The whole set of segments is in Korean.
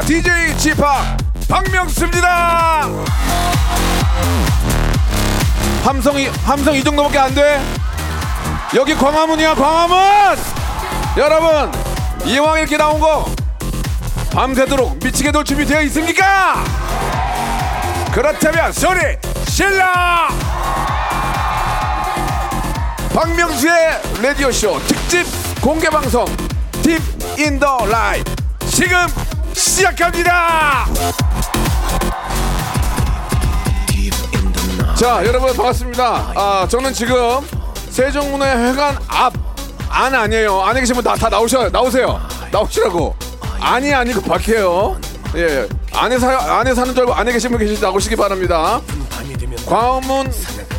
안녕하십니까 DJ 지파 박명수입니다 함성이 함성 이 정도밖에 안 돼? 여기 광화문이야 광화문 여러분 이왕 이렇게 나온 거 밤새도록 미치게 놀 준비 되어 있습니까? 그렇다면 소리 실라 박명수의 라디오 쇼 특집 공개 방송 Deep in the Light 지금 시작합니다. 자 여러분 반갑습니다. 아 저는 지금 세종문화회관 앞 안 아니에요. 안에 계신 분다 다 나오셔 나오세요. 나오시라고. 아니 아니고 밖에요. 예 안에 사 안에 사는 줄 알고 안에 계신 분 계시지 나오시기 바랍니다. 광화문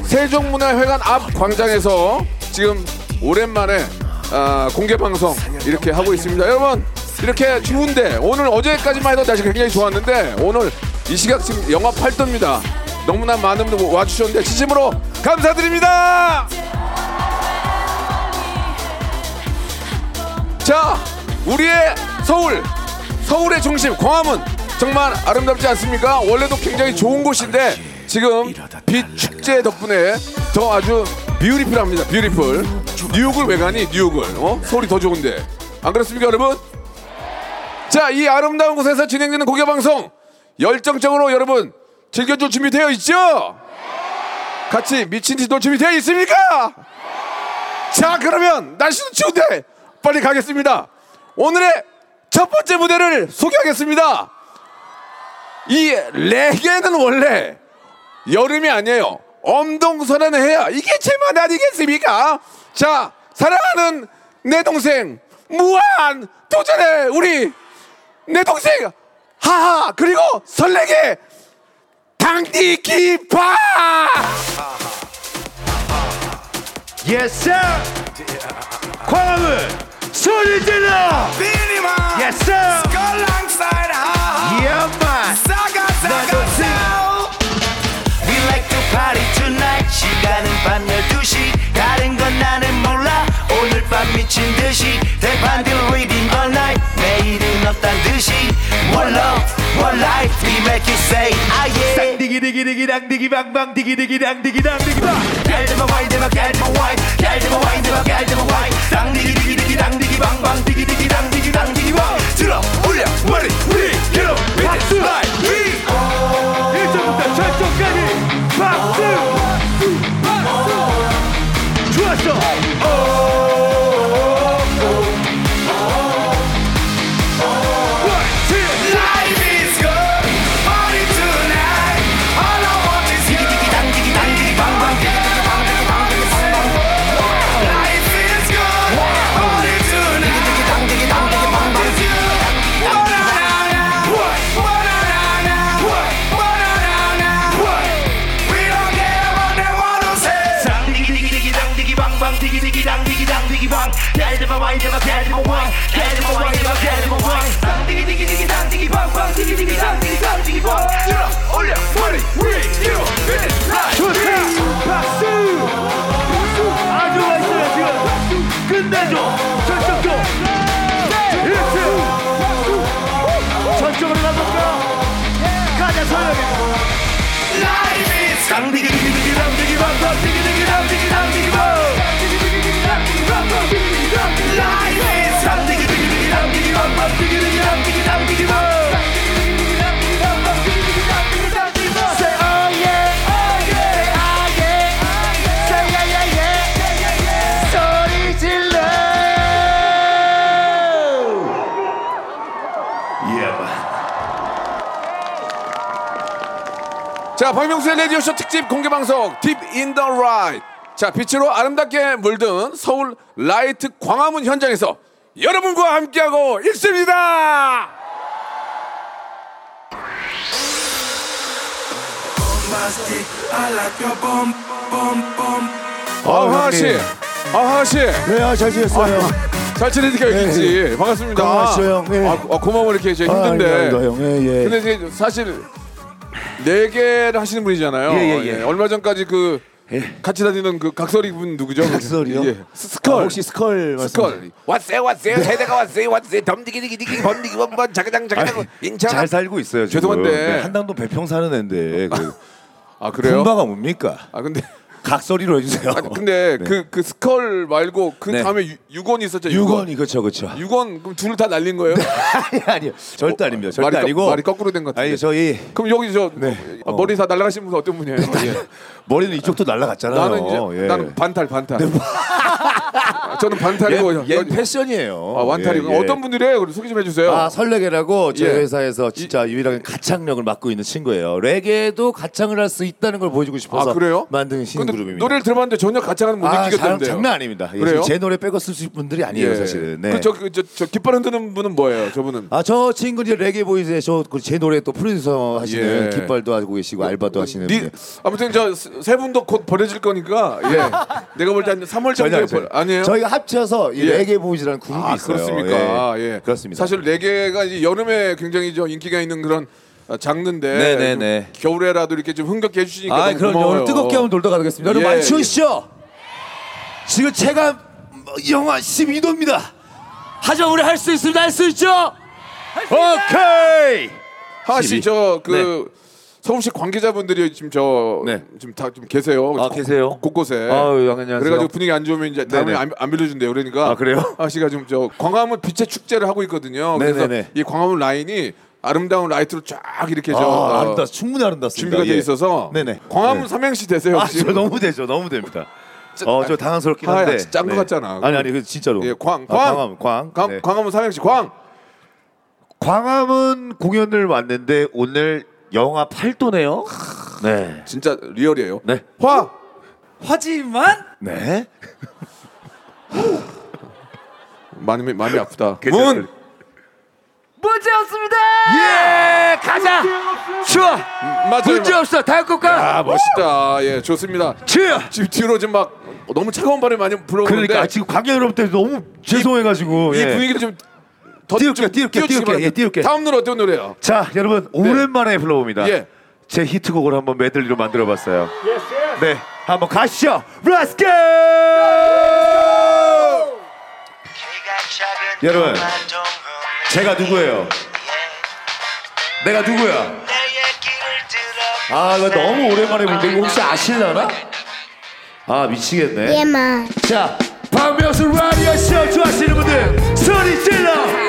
세종문화회관 앞 광장에서 지금 오랜만에 아, 공개 방송 이렇게 하고 있습니다. 여러분 이렇게 추운데 오늘 어제까지만 해도 날씨 굉장히 좋았는데 오늘 이 시각 지금 영하 8도입니다. 너무나 많은 분들 와주셨는데 진심으로 감사드립니다. 자, 우리의 서울, 서울의 중심 광화문 정말 아름답지 않습니까? 원래도 굉장히 좋은 곳인데 지금 빛 축제 덕분에 더 아주 뷰티풀합니다. 뷰티풀. 뉴욕을 왜 가니? 뉴욕을. 어? 서울이 더 좋은데. 안 그렇습니까, 여러분? 자, 이 아름다운 곳에서 진행되는 공개 방송 열정적으로 여러분 즐겨줄 준비 되어 있죠? 같이 미친 듯이 놀 준비 되어 있습니까? 자, 그러면 날씨도 추운데 빨리 가겠습니다. 오늘의 첫 번째 무대를 소개하겠습니다. 이 레게는 원래 여름이 아니에요. 엄동설화는 해야 이게 제맛 아니겠습니까? 자, 사랑하는 내 동생 무한 도전해 우리 내 동생! 하하! 그리고 설레게 당디기파! Yes, sir. 광화문 소리 질러. Yes, sir. Yeah, man. 나도 We like to party tonight. 시간은 밤 12시. 다른 건 나는 몰라. 오늘 밤 미친 듯이 reading make you say ah yeah. 디기디기디기당 디기방방 디기디기당 디기당 디기방. 갤드마 와인드마 갤드마 와인 갤드마 와인드마 갤드마 와인 당 디기디기디기 당 디기 와인드마 갤드마 와인 갤드마 와인드마 갤드마 와인 쌍디기 디기디당디기방방 디기 디기당디기당디기방 들어 올려 머리 위 뒤로 finish line 좋다. 박수. 아주 맛있어요 지금. 끝내줘. 절정적. 일트. 전적으로 가볼까? 가자 서영이. Life is 쌍디기 디기디당디기방방 디기 디기당디기당디기 자, 박명수의 라디오쇼 특집 공개방송 Deep in the Light. 자, 빛으로 아름답게 물든 서울 라이트 광화문 현장에서 여러분과 함께하고 있습니다. 아, 하하 씨. 아, 하하 씨. 네, 아, 잘 지냈어요. 잘 지내니까 여기 있지. 반갑습니다. 건강하시죠, 형. 예. 아, 아, 고마워 이렇게 제가 아, 힘든데. 아닙니다, 형. 예, 예. 근데 이제 사실 네 개를 하시는 분이잖아요. 예, 예, 예. 얼마 전까지 그 같이 다니는 그 각설이 분 누구죠? 각설이요? 예. 스컬. 아, 혹시 스컬 스컬. 왔어요, 왔어요. 세대가 왔어요, 왔어요. 덤디기디기디기 번디기 번번 자가장 자가장 인천. 잘 살고 있어요. 지금. 죄송한데. 네, 한당도 배평 사는 애인데 그 아 그래요? 분바가 뭡니까? 아 근데 각설이로 해주세요. 아니, 근데 네. 그 그 스컬 말고 그 네. 다음에 유- 육원이 있었죠. 6원 이 그렇죠, 그렇죠. 육원 그럼 둘다 날린 거예요? 아니 아니요, 절대 아닙니다. 절대 말이 거- 아니고 말이 거꾸로 된 것 같은데. 아니 저희 그럼 여기 저 네. 아, 머리 다 날라가신 분은 어떤 분이에요? 예. 머리는 이쪽도 날라갔잖아요. 나는 이제 예. 나는 반탈 반탈. 저는 반탈이고 얘, 얘 여- 패션이에요. 아, 완탈이고 예, 예. 어떤 분들이에요? 그럼 소개 좀 해주세요. 아 설레게라고 저희 예. 회사에서 진짜 유일하게 가창력을 맡고 있는 친구예요. 레게도 가창을 할 수 있다는 걸 보여주고 싶어서 아, 그래요? 만든 신인 근데 그룹입니다. 노래를 들어봤는데 전혀 가창하는 못 아, 느끼겠던데요. 장, 장난 아닙니다. 예, 그래요? 제 노래 빼고 쓸 수 있는 분들이 아니에요, 사실은. 네. 그 저 그, 저, 저 깃발 흔드는 분은 뭐예요? 저분은 아저 친구 이제 레게 보이즈에 저제 노래 또 프로듀서 하시는 예. 깃발도 하고 계시고 알바도 하시는 니, 분. 아무튼 저 세 분도 곧 버려질 거니까 예. 내가 볼 때 한 3월 정도에 전혀 벌, 아니에요? 저희가 합쳐서 이 예. 레게 보이즈라는 그룹이 아 있어요. 그렇습니까? 예. 그렇습니다. 사실 레게가 이제 여름에 굉장히 저 인기가 있는 그런 아, 장르인데 네, 네, 좀 네. 겨울에라도 이렇게 좀 흥겹게 해주시니까 아 너무 그럼요. 고마워요. 오늘 뜨겁게 한번 놀다 가겠습니다. 여러분 예, 많이 예. 추우시죠? 지금 체감 영하 12도입니다. 하지만 우리 할 수 있습니다. 할 수 있죠? 오케이. 하하 씨, 12. 저그 서울시 관계자분들이 지금 저 네. 지금 다 좀 계세요. 아, 계세요? 곳곳에. 아유, 안녕하세요. 그래가지고 분위기 안 좋으면 이제 다음에. 안, 안 빌려준대요. 그러니까 아, 그래요? 하하 씨가 지금 저 광화문 빛의 축제를 하고 있거든요. 그래서 네네네. 이 광화문 라인이 아름다운 라이트로 쫙 이렇게 저 아, 어, 아름다. 충분히 아름답습니다. 준비가 돼 예. 있어서 네네. 광화문 네. 삼행시 되세요. 아, 혹시? 저 너무 되죠. 너무 됩니다. 어, 저 당황스럽긴 아, 한데. 야, 짠거 같잖아. 아니 아니, 그 진짜로. 예, 광, 아, 광, 광화문, 광. 광, 네. 광화문 삼행시 광. 광화문 공연을 왔는데 오늘 영하 8도네요. 네. 진짜 리얼이에요. 네. 화. 하지만 네. 마음이 마음이 아프다. 문. 문제 없습니다. 예, 가자. 좋아. 맞아요. 문제 없어. 다음 곡 가. 아 멋있다. 예 좋습니다. 쥐어. 지금 뒤로 지금 막 너무 차가운 바람이 많이 불어오는데 그러니까 지금 관객 여러분들 너무 죄송해가지고 이 예. 분위기를 좀 더 띄울게요, 띄울게요, 띄울게요. 예, 띄울게요. 다음 노래 어떤 노래요? 자 여러분 오랜만에 불러봅니다. 예. 제 히트곡을 한번 메들리로 만들어봤어요. 네, 한번 가시죠. Let's go! 여러분, 제가 누구예요? 내가 누구야? 아 이거 너무 오랜만에 부르는데 이거 혹시 아실려나? 아 미치겠네. 자, 박명수 라디오 쇼 좋아하시는 분들 소리 질러!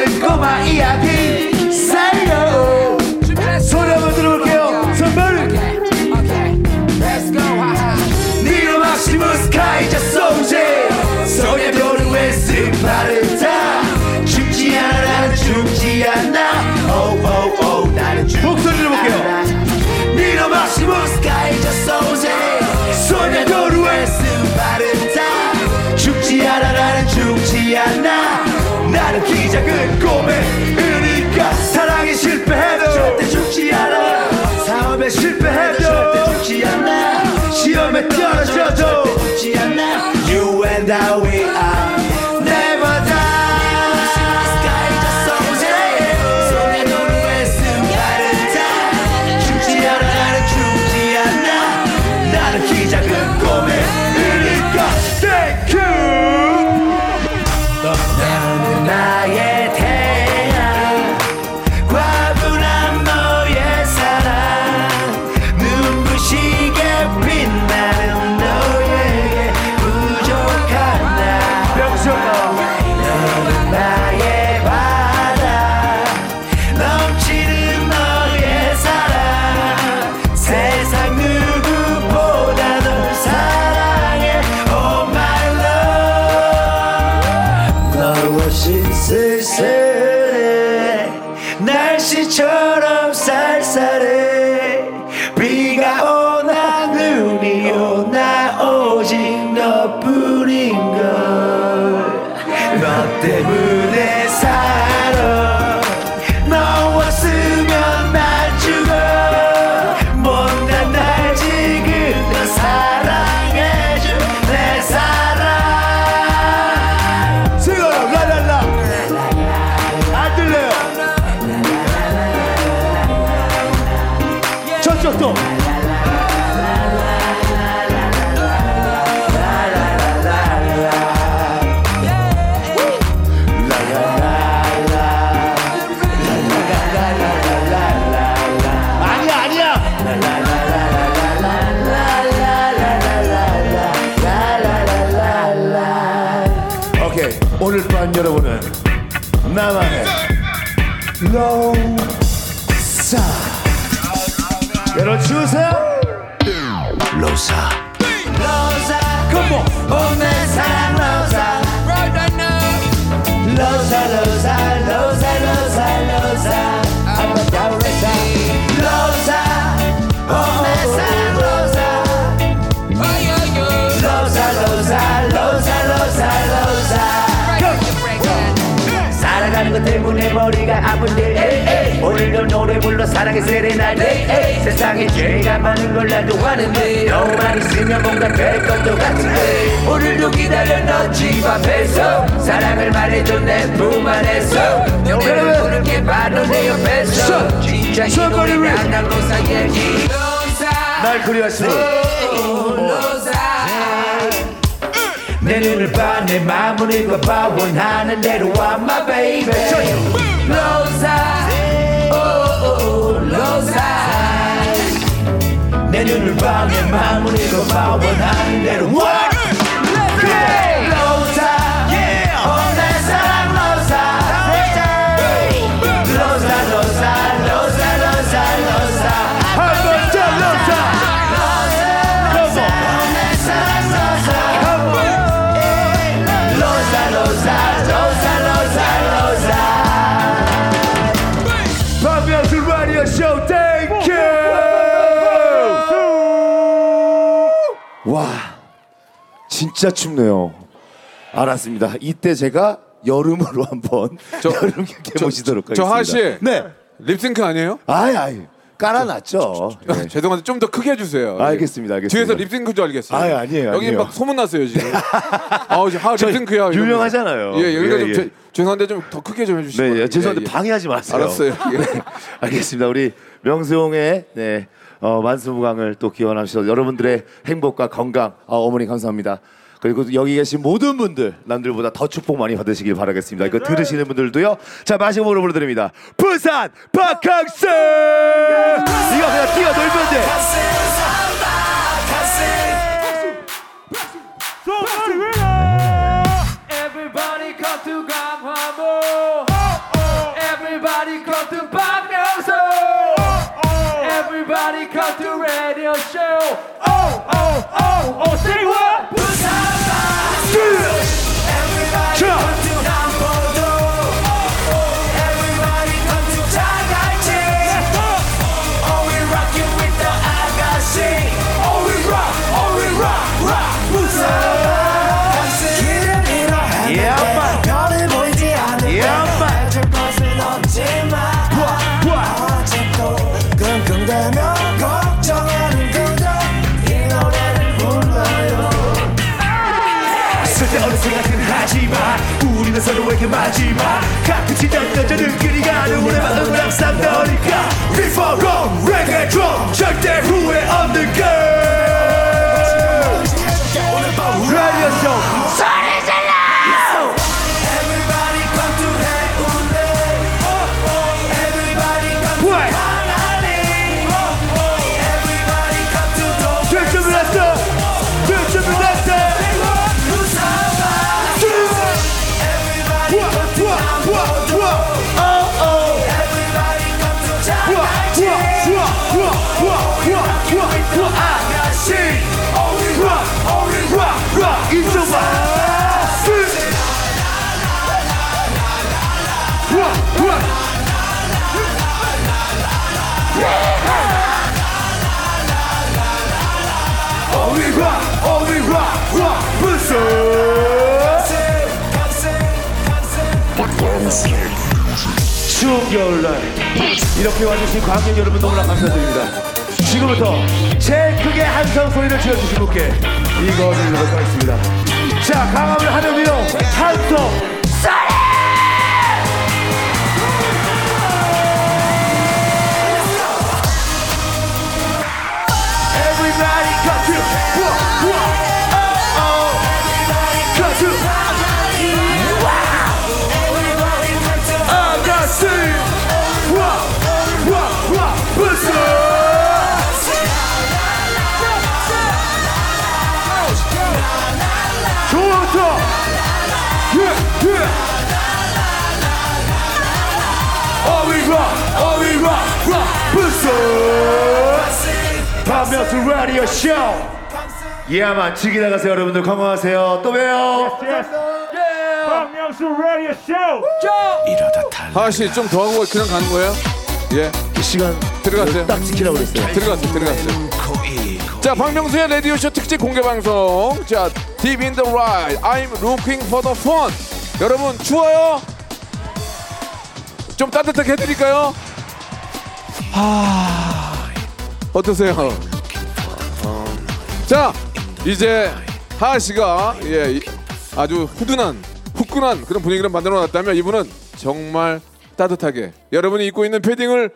키 작은 꼬마 이야기. 살려! 소리 한번 들어볼게요. 선물! 니로 막시무스 카이자 소제 소녀들은 왜 스파르타. 죽지 않아 나는 죽지 않아. 오오오 나는 죽지 목소리 들어볼게요. 니로 막시무스 카이자 소제 소녀들은 왜 스파르타. 죽지 않아 나는 죽지 않아. 나는 키 작은 마음을 읽 진짜 춥네요 알았습니다 이때 제가 여름으로 한번 저- 여름 경기 저- 모시도록 저 하겠습니다 하씨. 네 립싱크 아니에요? 아이 아이 깔아놨죠 네. 죄송한데 좀 더 크게 해주세요. 알겠습니다, 알겠습니다. 뒤에서 립싱크 줄 알겠어요. 아유, 아니에요, 여기 아니에요. 막 소문 났어요 지금. 아우 하저 립싱크야. 유명하잖아요. 예, 여기가 예, 좀 예. 죄- 죄송한데 좀 더 크게 좀 해주시고. 네, 죄송한데 방해하지 마세요. 알았어요. 예. 네, 알겠습니다. 우리 명수용의 네, 어, 만수무강을 또 기원하셔서 여러분들의 행복과 건강, 아, 어머니 감사합니다. 그리고 여기 계신 모든 분들 남들보다 더 축복 많이 받으시길 바라겠습니다. 이거 들으시는 분들도요. 자 마지막으로 불러드립니다. 부산 박학생 이거 그냥 뛰어 놀면 돼. Everybody 우리는 서로에게 마지막 가끔 지던 여자들끼리 가는 우리 마음을 항상 너니까? Before go reggae drum 절대 후회 없는 girl 어리와 어리와 와 무슨? 추운 겨울날 이렇게 와주신 관객 여러분 너무나 감사드립니다. 지금부터 제일 크게 한성 소리를 지어주신 분께 이거 드리도록 하겠습니다. 자 강함을 하늘 위로 한성 Everybody 박명수 라디오 쇼 예아만 즐기 나가세요 여러분들. 건강하세요. 또 봬요. 박명수 라디오 쇼. 하하씨 좀더 하고 그냥 가는 거예요? 예. 시간 들어갔어요. 딱 지키라고 그랬어요. 들어갔어요 들어갔어요. 자 박명수의 라디오쇼 특집 공개 방송. 자 Deep in the Ride. I'm looking for the fun. 여러분 추워요? 좀 따뜻하게 해드릴까요? 하... 어떠세요? 어. 자 이제 하하 씨가 예 이- 아주 후둔한 후끈한 그런 분위기를 만들어 놨다면 이분은 정말 따뜻하게 여러분이 입고 있는 패딩을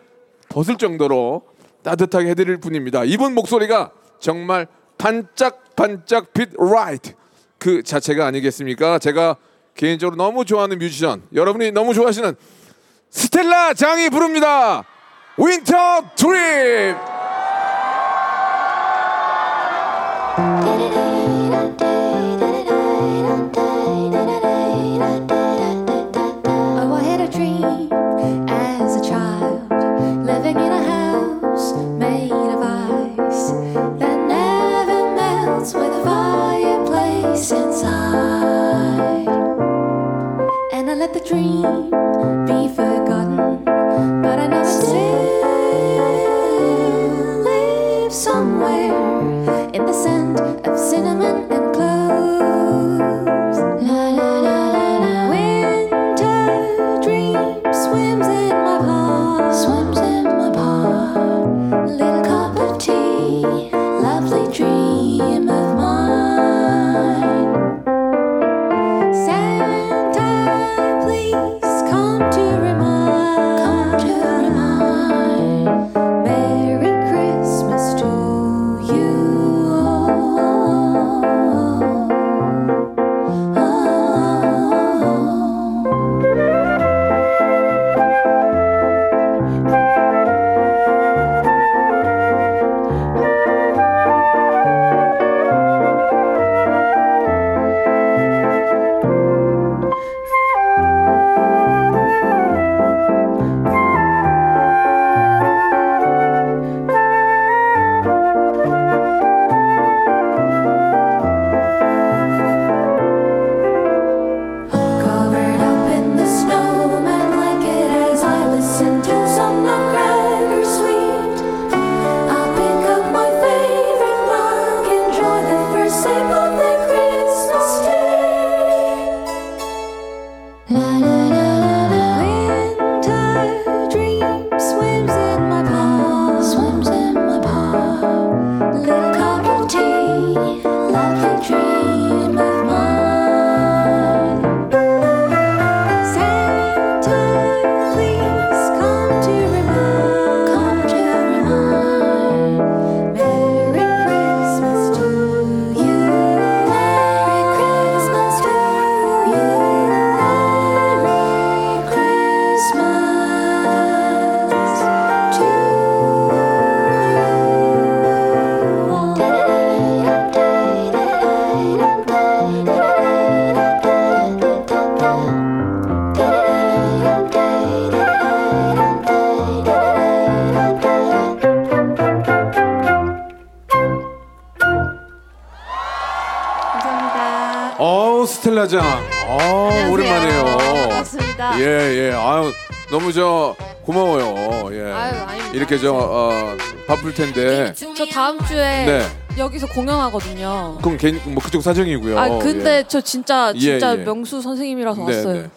벗을 정도로 따뜻하게 해드릴 분입니다. 이분 목소리가 정말 반짝반짝 빛 라이트 그 자체가 아니겠습니까? 제가 개인적으로 너무 좋아하는 뮤지션 여러분이 너무 좋아하시는 스텔라 장이 부릅니다. 윈터 트립. You. 어우 스텔라장. 어 오랜만이에요. 반갑습니다. 예 예. 아유 너무 저 고마워요. 예. 아유, 아닙니다. 이렇게 저 어, 바쁠 텐데. 저 다음 주에 네. 여기서 공연하거든요. 그럼 개인 뭐 그쪽 사정이고요. 아 근데 예. 저 진짜 예, 진짜 예. 명수 선생님이라서 네, 왔어요. 네.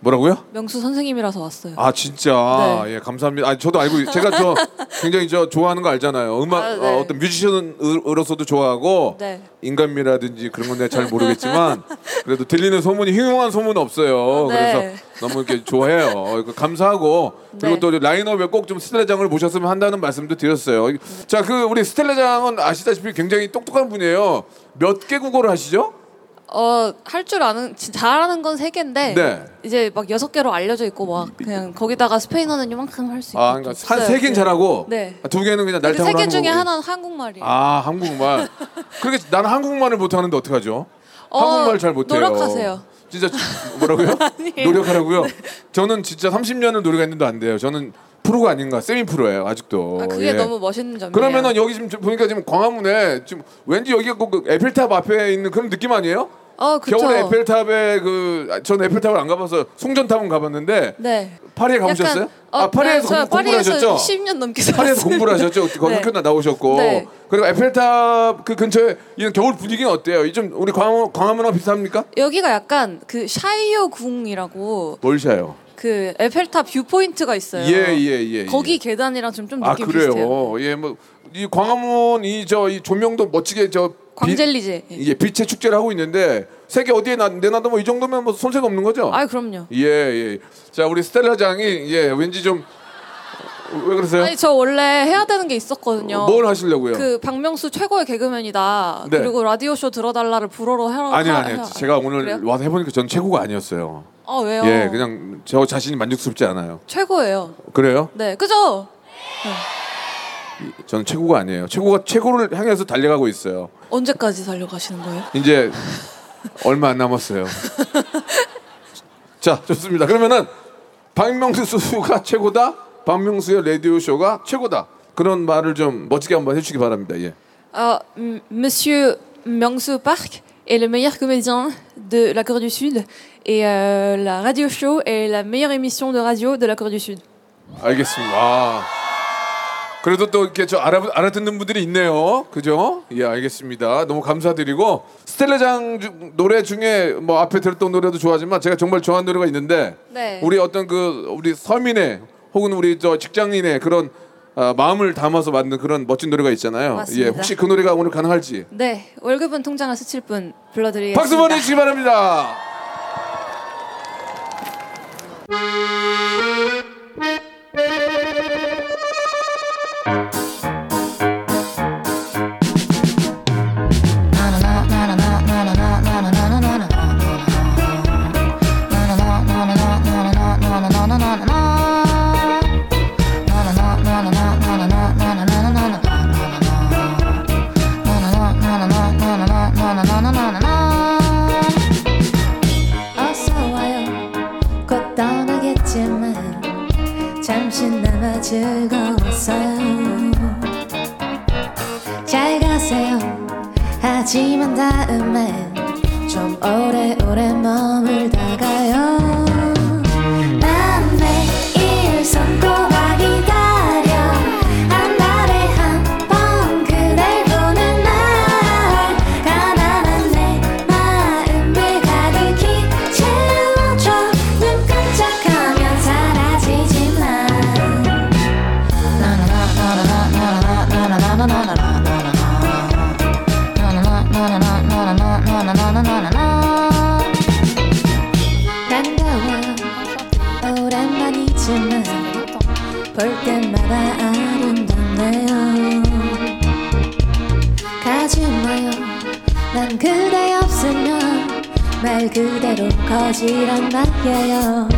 뭐라고요? 명수 선생님이라서 왔어요. 아 진짜 네. 예 감사합니다. 아 저도 알고 있- 제가 저 굉장히 저 좋아하는 거 알잖아요. 음악 아, 네. 어, 어떤 뮤지션으로서도 좋아하고 네. 인간미라든지 그런 건 내가 잘 모르겠지만 그래도 들리는 소문이 흉흉한 소문 은 없어요. 네. 그래서 너무 이렇게 좋아해요. 이거 감사하고 그리고 네. 또 라인업에 꼭 좀 스텔라장을 모셨으면 한다는 말씀도 드렸어요. 자 그 우리 스텔라장은 아시다시피 굉장히 똑똑한 분이에요. 몇 개 국어를 하시죠? 어 할 줄 아는 진- 잘하는 건 세 개인데 네. 이제 막 여섯 개로 알려져 있고 막 그냥 거기다가 스페인어는 요만큼 할 수 있고. 아, 그러니까 한세 개는 잘하고 네. 두 개는 그냥 날탕으로 세개 중에 거고. 하나는 한국말이에요. 아 한국말. 그렇게 나는 한국말을 못 하는데 어떡 하죠? 어, 한국말 잘 못해요. 노력하세요. 진짜 뭐라고요? 아니에요. 네. 노력하라고요? 저는 진짜 30년을 노력했는데 안 돼요. 저는 프로가 아닌가 세미 프로예요 아직도. 아, 그게 예. 너무 멋있는 점이에요. 그러면은 여기 지금 보니까 지금 광화문에 지금 왠지 여기가 그 에펠탑 앞에 있는 그런 느낌 아니에요? 어, 그쵸. 겨울에 에펠탑에 그 저는 에펠탑을 안 가봐서 송전탑은 가봤는데 네. 파리에 가보셨어요? 어, 아 파리에서 네, 저 공, 공부를 파리에서 하셨죠? 10년 넘게 파리에서 살았어요. 공부를 하셨죠? 거기 네. 학교 나오셨고 네. 그리고 에펠탑 그 근처에 있는 겨울 분위기는 어때요? 이좀 우리 광화문 광화문하고 비슷합니까? 여기가 약간 그 샤이오 궁이라고 뭘 샤요? 그 에펠탑 view point가 있어요. 예 예예 예, 거기 계단이랑 좀, 좀 아 느낌 비슷해요. 그래요. 예 뭐 이 광화문 이저이 조명도 멋지게 저 빛- 광젤리제. 예, 빛의 축제를 하고 있는데 세계 어디에 나, 내놔도 뭐 이 정도면 뭐 손색 없는 거죠? 아 그럼요. 예, 예. 자, 우리 스텔라장이 예, 왠지 좀 왜 그러세요? 아니 저 원래 해야 되는 게 있었거든요. 뭘 하시려고요? 그 박명수 최고의 개그맨이다. 네. 그리고 라디오 쇼 들어달라를 불어로 해라. 아니요. 해- 제가 오늘 그래요? 와서 해보니까 전 최고가 아니었어요. 아 왜요? 예, 그냥 저 자신이 만족스럽지 않아요. 최고예요. 그래요? 네, 그죠? 저는 최고가 아니에요. 최고가 최고를 향해서 달려가고 있어요. 언제까지 달려가시는 거예요? 이제 얼마 안 남았어요. 자, 좋습니다. 그러면은 박명수 수가 최고다. 박명수의 라디오 쇼가 최고다. 그런 말을 좀 멋지게 한번 해주시기 바랍니다. 예. Euh, M- Monsieur Myungsu Park est le meilleur comédien de la Corée du Sud et euh, la radio show est la meilleure émission de radio de la Corée du Sud. 알겠습니다. 아. 그래도 또 이렇게 저 알아, 알아듣는 분들이 있네요. 그죠? 예, 알겠습니다. 너무 감사드리고 스텔라장 주- 노래 중에 뭐 앞에 들었던 노래도 좋아하지만 제가 정말 좋아하는 노래가 있는데 네. 우리 어떤 그 우리 서민의 혹은 우리 저 직장인의 그런 아, 마음을 담아서 만든 그런 멋진 노래가 있잖아요. 맞습니다. 예, 혹시 그 노래가 오늘 가능할지 네, 월급은 통장을 스칠 뿐 불러드리겠습니다. 박수 보내주시기 바랍니다. 어서 즐거웠어요. 잘 가세요. 하지만 다음엔 좀 오래오래 머물다 거지란다예요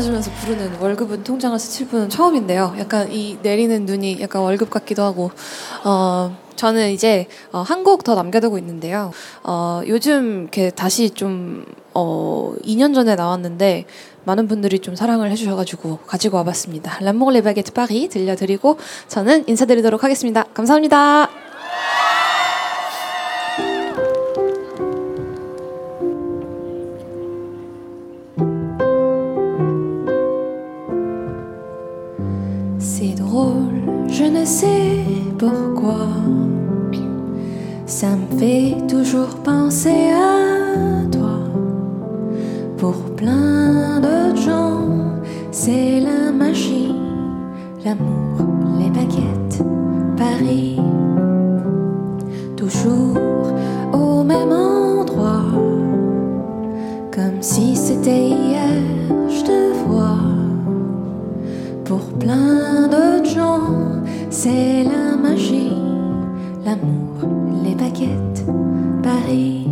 맞으면서 부르는 월급은 통장을 스칠 분은 처음인데요. 약간 이 내리는 눈이 약간 월급 같기도 하고, 어, 저는 이제 어, 한곡 더 남겨두고 있는데요. 어, 요즘 이렇게 다시 좀, 어, 2년 전에 나왔는데, 많은 분들이 좀 사랑을 해주셔가지고 가지고 와봤습니다. 람몽 레바게트 파리 들려드리고 저는 인사드리도록 하겠습니다. 감사합니다. C'est drôle, je ne sais pourquoi. Ça me fait toujours penser à toi. Pour plein d'autres gens, c'est la magie, l'amour, les baguettes, Paris. Toujours au même endroit, comme si c'était hier. Pour plein d'autres gens, c'est la magie, l'amour, les baguettes, Paris.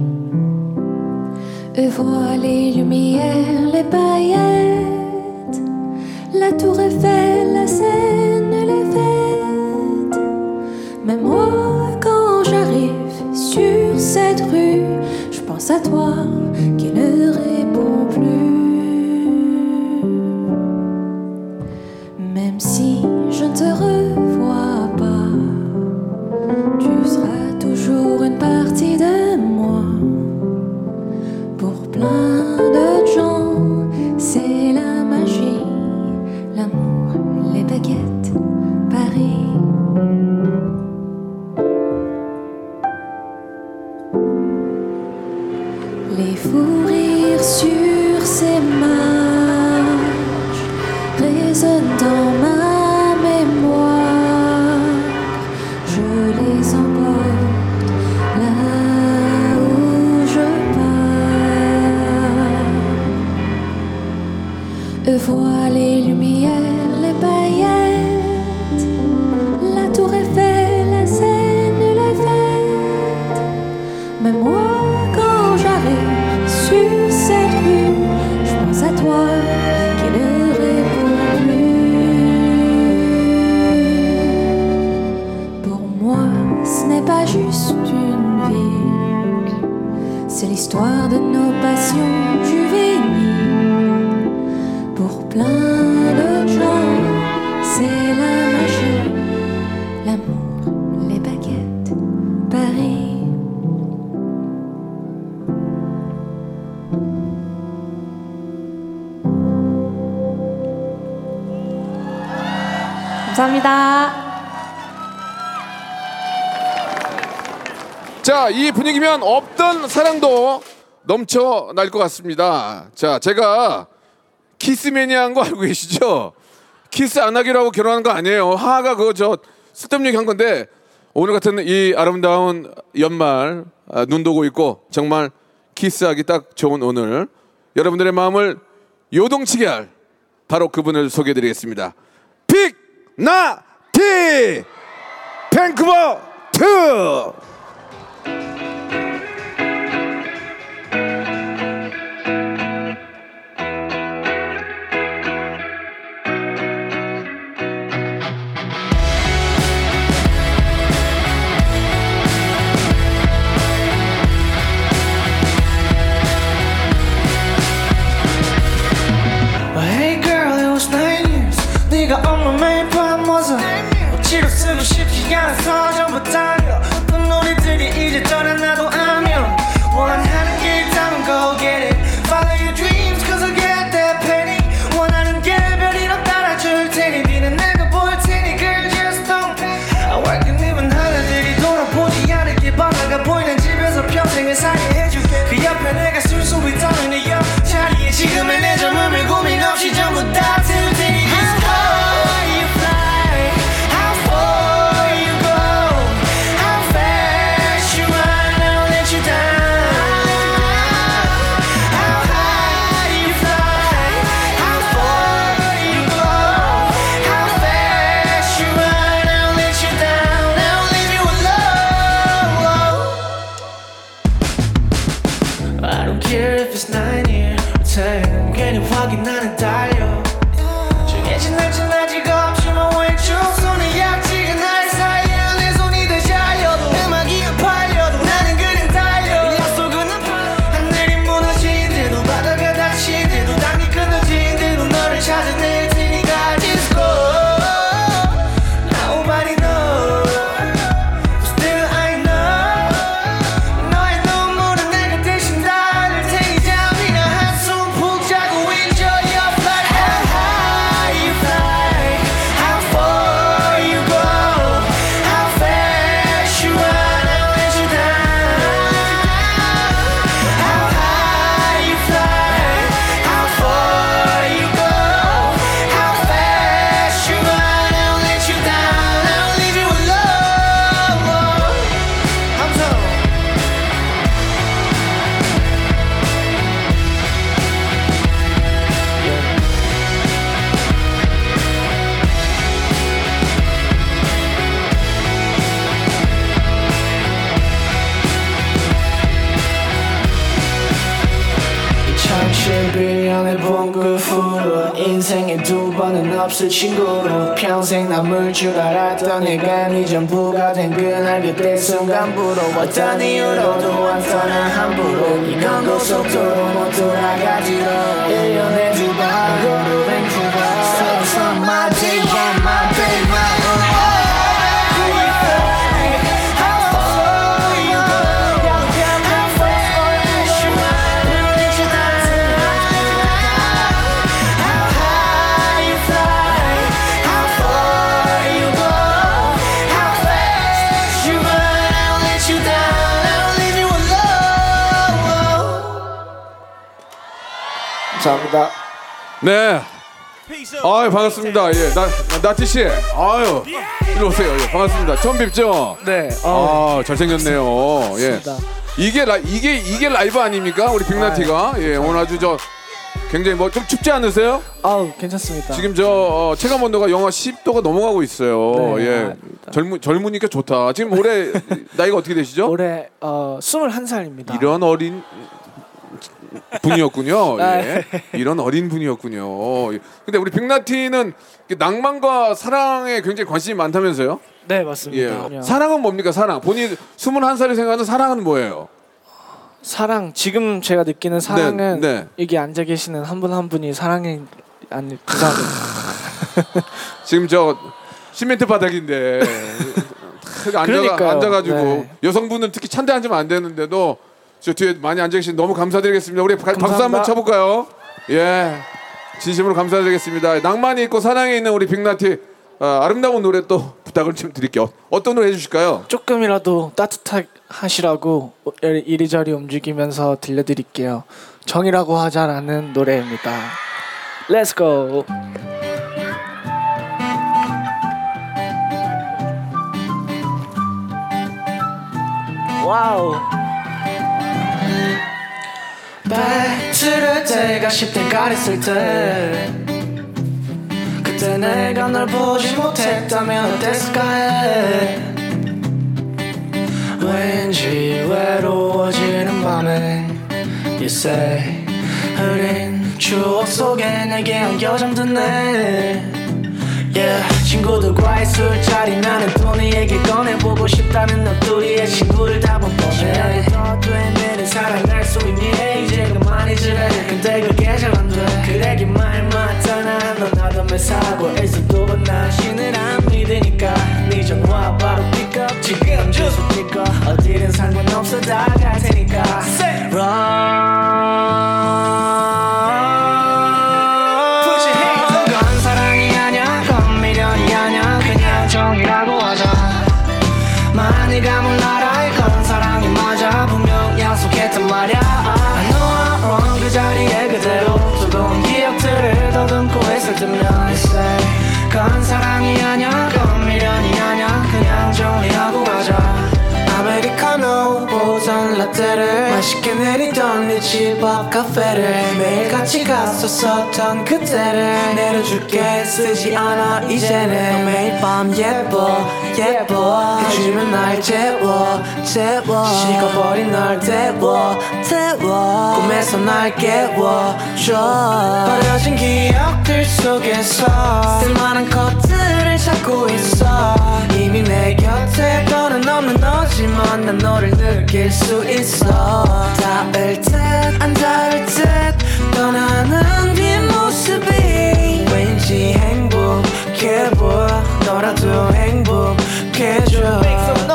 Eux voient les lumières, les paillettes, la tour Eiffel, 보면 없던 사랑도 넘쳐날 것 같습니다. 자, 제가 키스 매니아인 거 알고 계시죠? 키스 안 하기로 하고 결혼한 거 아니에요. 하하가 그거 저 쓸데없는 얘기 한 건데 오늘 같은 이 아름다운 연말 아, 눈도 오고 있고 정말 키스하기 딱 좋은 오늘 여러분들의 마음을 요동치게 할 바로 그분을 소개해드리겠습니다. 빅나티 밴쿠버 2 괜히 확인하는 어떤 이유로도 안 떠나 함부로 이건 고속도로 감사합니다. 네. 아유 반갑습니다. 예, 나 나티 씨. 아유 일로 오세요. 예, 반갑습니다. 처음 뵙죠. 네. 아 잘생겼네요. 예. 이게 라 이게 이게 라이브 아닙니까? 우리 빅나티가 예 오늘 아주 저 굉장히 뭐 좀 춥지 않으세요? 아우 괜찮습니다. 지금 저 어, 체감 온도가 영하 10도가 넘어가고 있어요. 네, 예. 젊은 젊으니까 좋다. 지금 올해 나이가 어떻게 되시죠? 올해 어 21살입니다. 이런 어린 분이었군요. 아, 예. 이런 어린 분이었군요. 예. 근데 우리 빅나티는 낭만과 사랑에 굉장히 관심이 많다면서요? 네 맞습니다. 예. 사랑은 뭡니까? 사랑. 본인 21살이 생각하는 사랑은 뭐예요? 사랑 지금 제가 느끼는 사랑은 네. 여기 앉아 계시는 한 분 한 분이 사랑이 아니 부자고 지금 저 시멘트 바닥인데 앉아가, 그러니까요. 앉아가지고 네. 여성분은 특히 찬데 앉으면 안 되는데도 저 뒤에 많이 앉아 계신 너무 감사드리겠습니다. 우리 가- 박수 감사합니다. 한번 쳐볼까요? 예, 진심으로 감사드리겠습니다. 낭만이 있고 사랑이 있는 우리 빅나티 아, 아름다운 노래 또 부탁을 좀 드릴게요. 어떤 노래 해주실까요? 조금이라도 따뜻하시라고 이리저리 움직이면서 들려드릴게요. 정이라고 하자라는 노래입니다. Let's go. 와우. 배틀을 때가 10대가 됐을 때. 그때 내가 널 보지 못했다면 어땠을까 해? 왠지 외로워지는 밤에 You say 흐린 추억 속에 내게 안겨 잠드네 Yeah, 친구들과의 술자리 나는 또 네에게 꺼내보고 싶다는 너 둘이의 친구를 다못 너도의 내를 사랑할 수 있니? 이제 그만이 지래 근데 그게 잘 안돼. 그래 기 말 맞잖아. 넌 나도 사고에서도 나 신을 안 믿으니까. 네 전화 바로 픽업. 지금 주소 찍어. 어디든 상관없어 다갈 테니까. Run 앞 카페를 매일 같이 갔었었던 그때를 내려줄게. 쓰지 않아 이제는 매일 밤 예뻐 예뻐. 해주면 날 재워 재워. 식어버린 널 태워 태워. 꿈에서 날 깨워줘. 버려진 기억들 속에서 쓸만한 것들을 찾고 있어. 이미 내 곁에 너는 없는 너지만 난 너를 느낄 수 있어. 닿을 듯안 닿을 듯 떠나는 뒷모습이 왠지 행복해 보여. 너라도 행복해져. 그건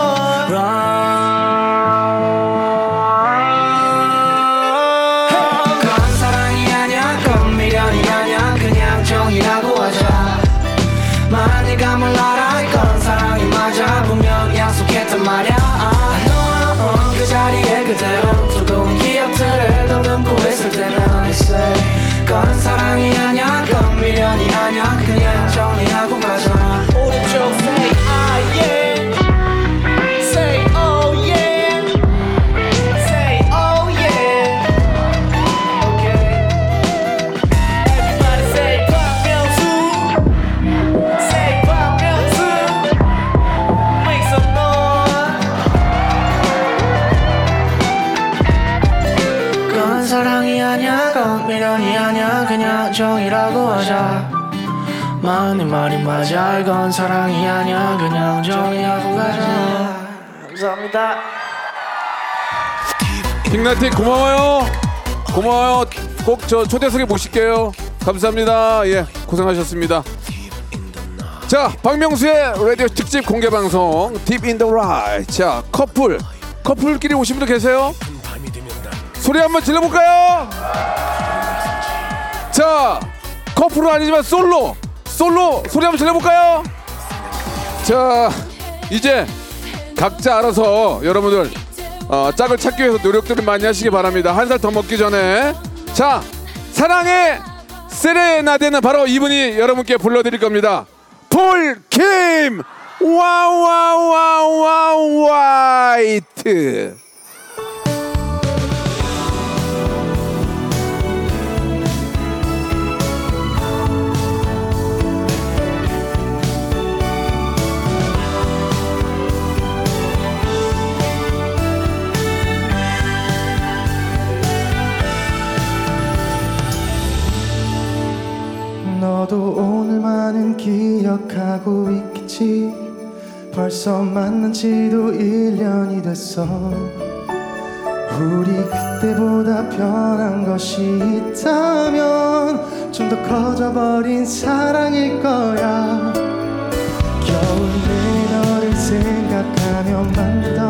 마음의 말이 맞아 이건 사랑이 아니야 그냥 정리하고 가자 감사합니다 빅나티 고마워요. 고마워요. 꼭 저 초대석에 모실게요. 감사합니다. 예, 고생하셨습니다. 자, 박명수의 라디오 특집 공개 방송 Deep in the Light. 자, 커플. 커플끼리 오신 분들 계세요? 소리 한번 질러 볼까요? 자, 커플은 아니지만 솔로. 솔로 소리 한번 질러 볼까요? 자, 이제 각자 알아서 여러분들 어, 짝을 찾기 위해서 노력들을 많이 하시기 바랍니다. 한 살 더 먹기 전에 자 사랑의 세레나데는 바로 이분이 여러분께 불러드릴 겁니다. 폴킴 와와와와 화이트 너도 오늘만은 기억하고 있겠지. 벌써 만난 지도 1년이 됐어. 우리 그때보다 변한 것이 있다면 좀 더 커져버린 사랑일 거야. 겨울 내 너를 생각하며 만들던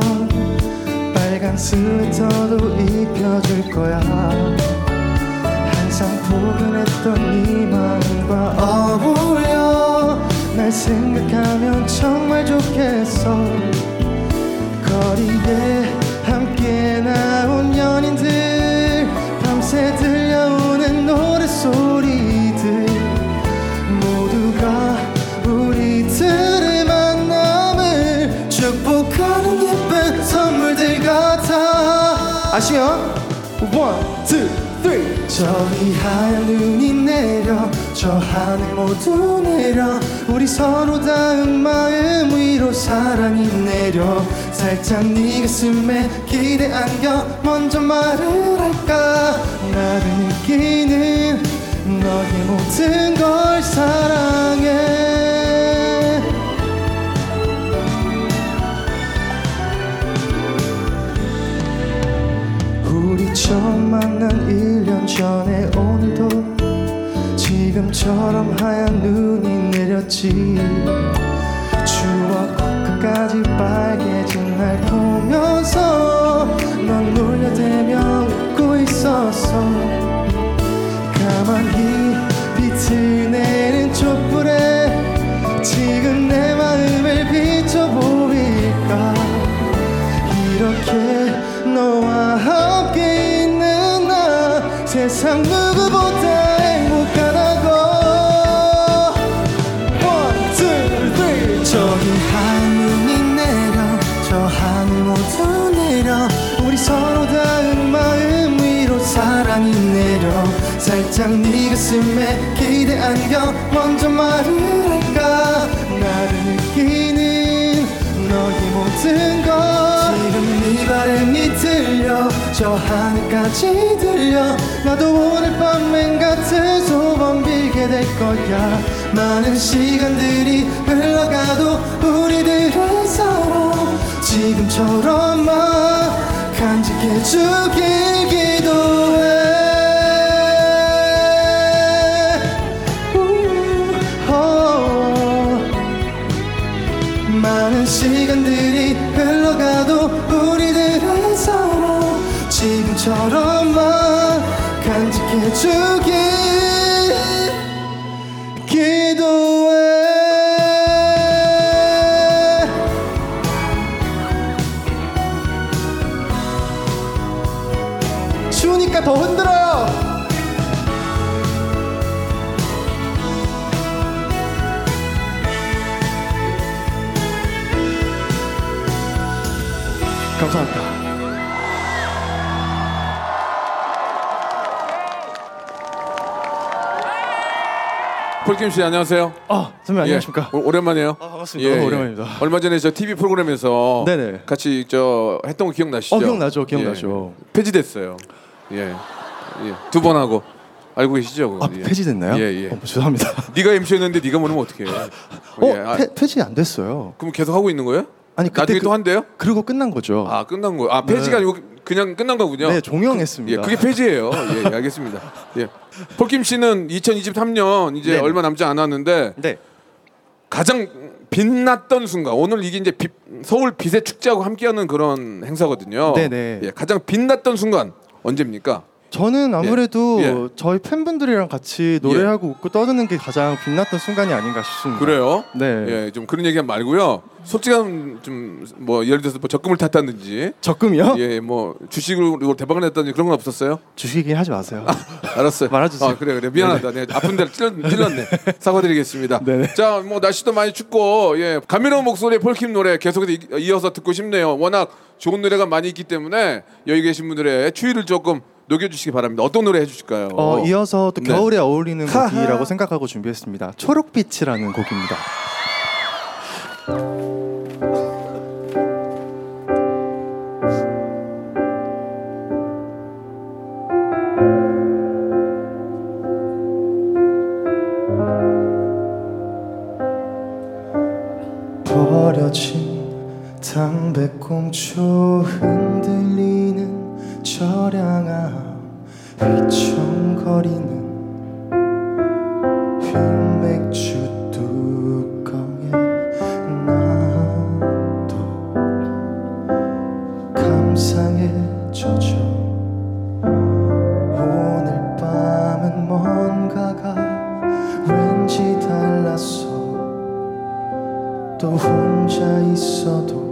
빨간 스웨터도 입혀줄 거야 포근했던 네 마음과 어울려 날 생각하면 정말 좋겠어. 거리에 함께 나온 연인들 밤새 들려오는 노랫소리들 모두가 우리들의 만남을 축복하는 예쁜 선물들 같아. two, three. 저기 하얀 눈이 내려 저 하늘 모두 내려. 우리 서로 닿은 마음 위로 사랑이 내려. 살짝 네 가슴에 기대 안겨 먼저 말을 할까? 나를 느끼는 너의 모든 걸 사랑해 우리 처음 만난 1년 전에 오늘도 지금처럼 하얀 눈이 내렸지. 추억 끝까지 빨개진 날 보면서 넌 놀려대며 웃고 있었어. 가만히 비트내는 촛불에 지금 내 마음을 비춰보일까? 이렇게 너와 누구보다 행복하다고. One, 저기 하늘이 내려 저 하늘 모두 내려. 우리 서로 닿은 마음 위로 사랑이 내려. 살짝 네 가슴에 기대 안겨. 먼저 말을 할까? 나를 느끼는 너의 모든 저 하늘까지 들려. 나도 오늘 밤 맹같은 소원 빌게 될 거야. 많은 시간들이 흘러가도 우리들의 사랑. 지금처럼만 간직해 주길 지금처럼만 간직해 주길 폴킴 씨 안녕하세요. 아 선배 안녕하십니까 예, 오- 오랜만이에요. 아, 반갑습니다. 오랜만입니다. 얼마 전에 저 TV 프로그램에서 네네. 같이 저 했던 거 기억나시죠? 어, 기억나죠, 기억나죠. 예. 폐지됐어요. 예. 예. 두 번 하고 알고 계시죠? 그거? 아 예. 폐지됐나요? 예, 예. 어, 죄송합니다 네가 MC였는데 네가 모르면 어떡해. 어 예. 아, 폐, 폐지 안 됐어요 그럼 계속 하고 있는 거예요? 아니 그때 나중에 그- 또 한대요? 그리고 끝난 거죠 아 끝난 거. 아 폐지가 네. 아니고 그냥 끝난 거군요. 네 종영했습니다 예, 그게 폐지예요. 예, 예, 알겠습니다. 예. 폴킴 씨는 2023년 이제 네. 얼마 남지 않았는데 네 가장 빛났던 순간 오늘 이게 이제 빛- 서울 빛의 축제하고 함께하는 그런 행사거든요. 네네. 예, 가장 빛났던 순간 언제입니까? 저는 아무래도 예. 저희 팬분들이랑 같이 노래하고 웃고 떠드는 게 가장 빛났던 순간이 아닌가 싶습니다. 그래요? 네. 예, 좀 그런 얘기 말고요. 솔직한 좀 뭐 예를 들어서 뭐 적금을 탔다든지 적금이요? 예, 뭐 주식으로 대박을 냈다든지 그런 건 없었어요? 주식 이 하지 마세요. 알았어요. 말아주세요. 아, 그래 그래 미안하다. 내가 아픈 데를 찔렀, 찔렀네. 사과드리겠습니다. 네네. 자, 뭐 날씨도 많이 춥고 예 감미로운 목소리의 폴킴 노래 계속해서 이- 이어서 듣고 싶네요. 워낙 좋은 노래가 많이 있기 때문에 여기 계신 분들의 추위를 조금 녹여주시기 바랍니다. 어떤 노래 해주실까요? 어, 이어서 또 네. 겨울에 어울리는 곡이라고 생각하고 준비했습니다. 초록빛이라는 곡입니다. 버려진 담배꽁초 흔들리 는 저량아 휘청거리는 흰 맥주 뚜껑에 나도 감상에 젖어. 오늘 밤은 뭔가가 왠지 달랐어 또 혼자 있어도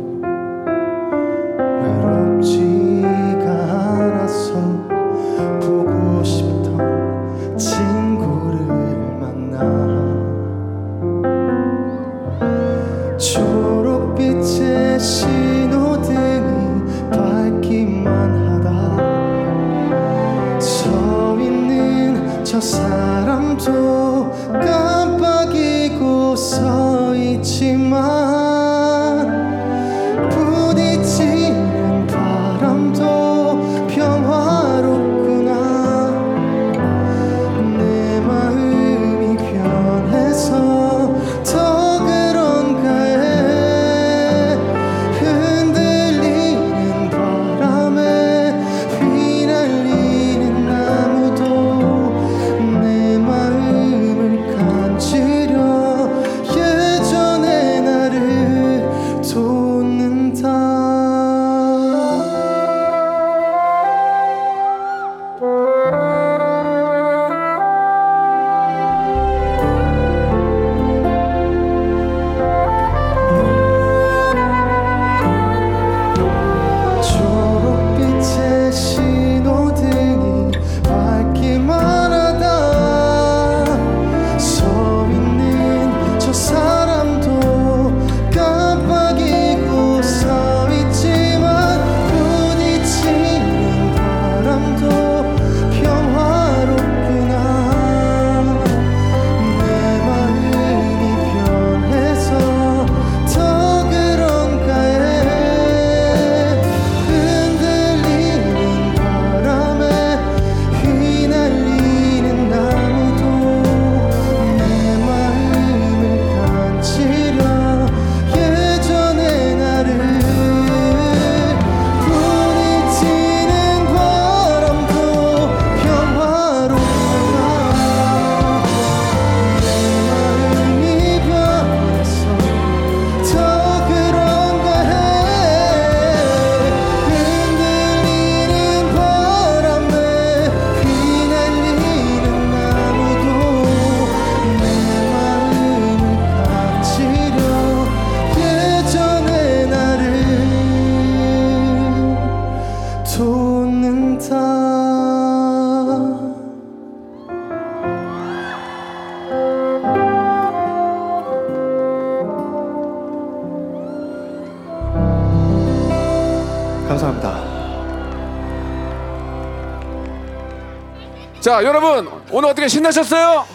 자, 여러분, 오늘 어떻게 신나셨어요?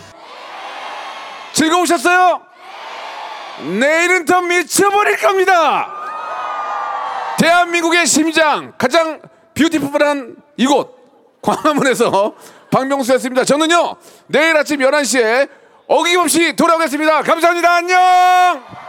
즐거우셨어요? 내일은 더 미쳐버릴 겁니다! 대한민국의 심장, 가장 뷰티풀한 이곳, 광화문에서 박명수였습니다. 저는요, 내일 아침 11시에 어김없이 돌아오겠습니다. 감사합니다. 안녕!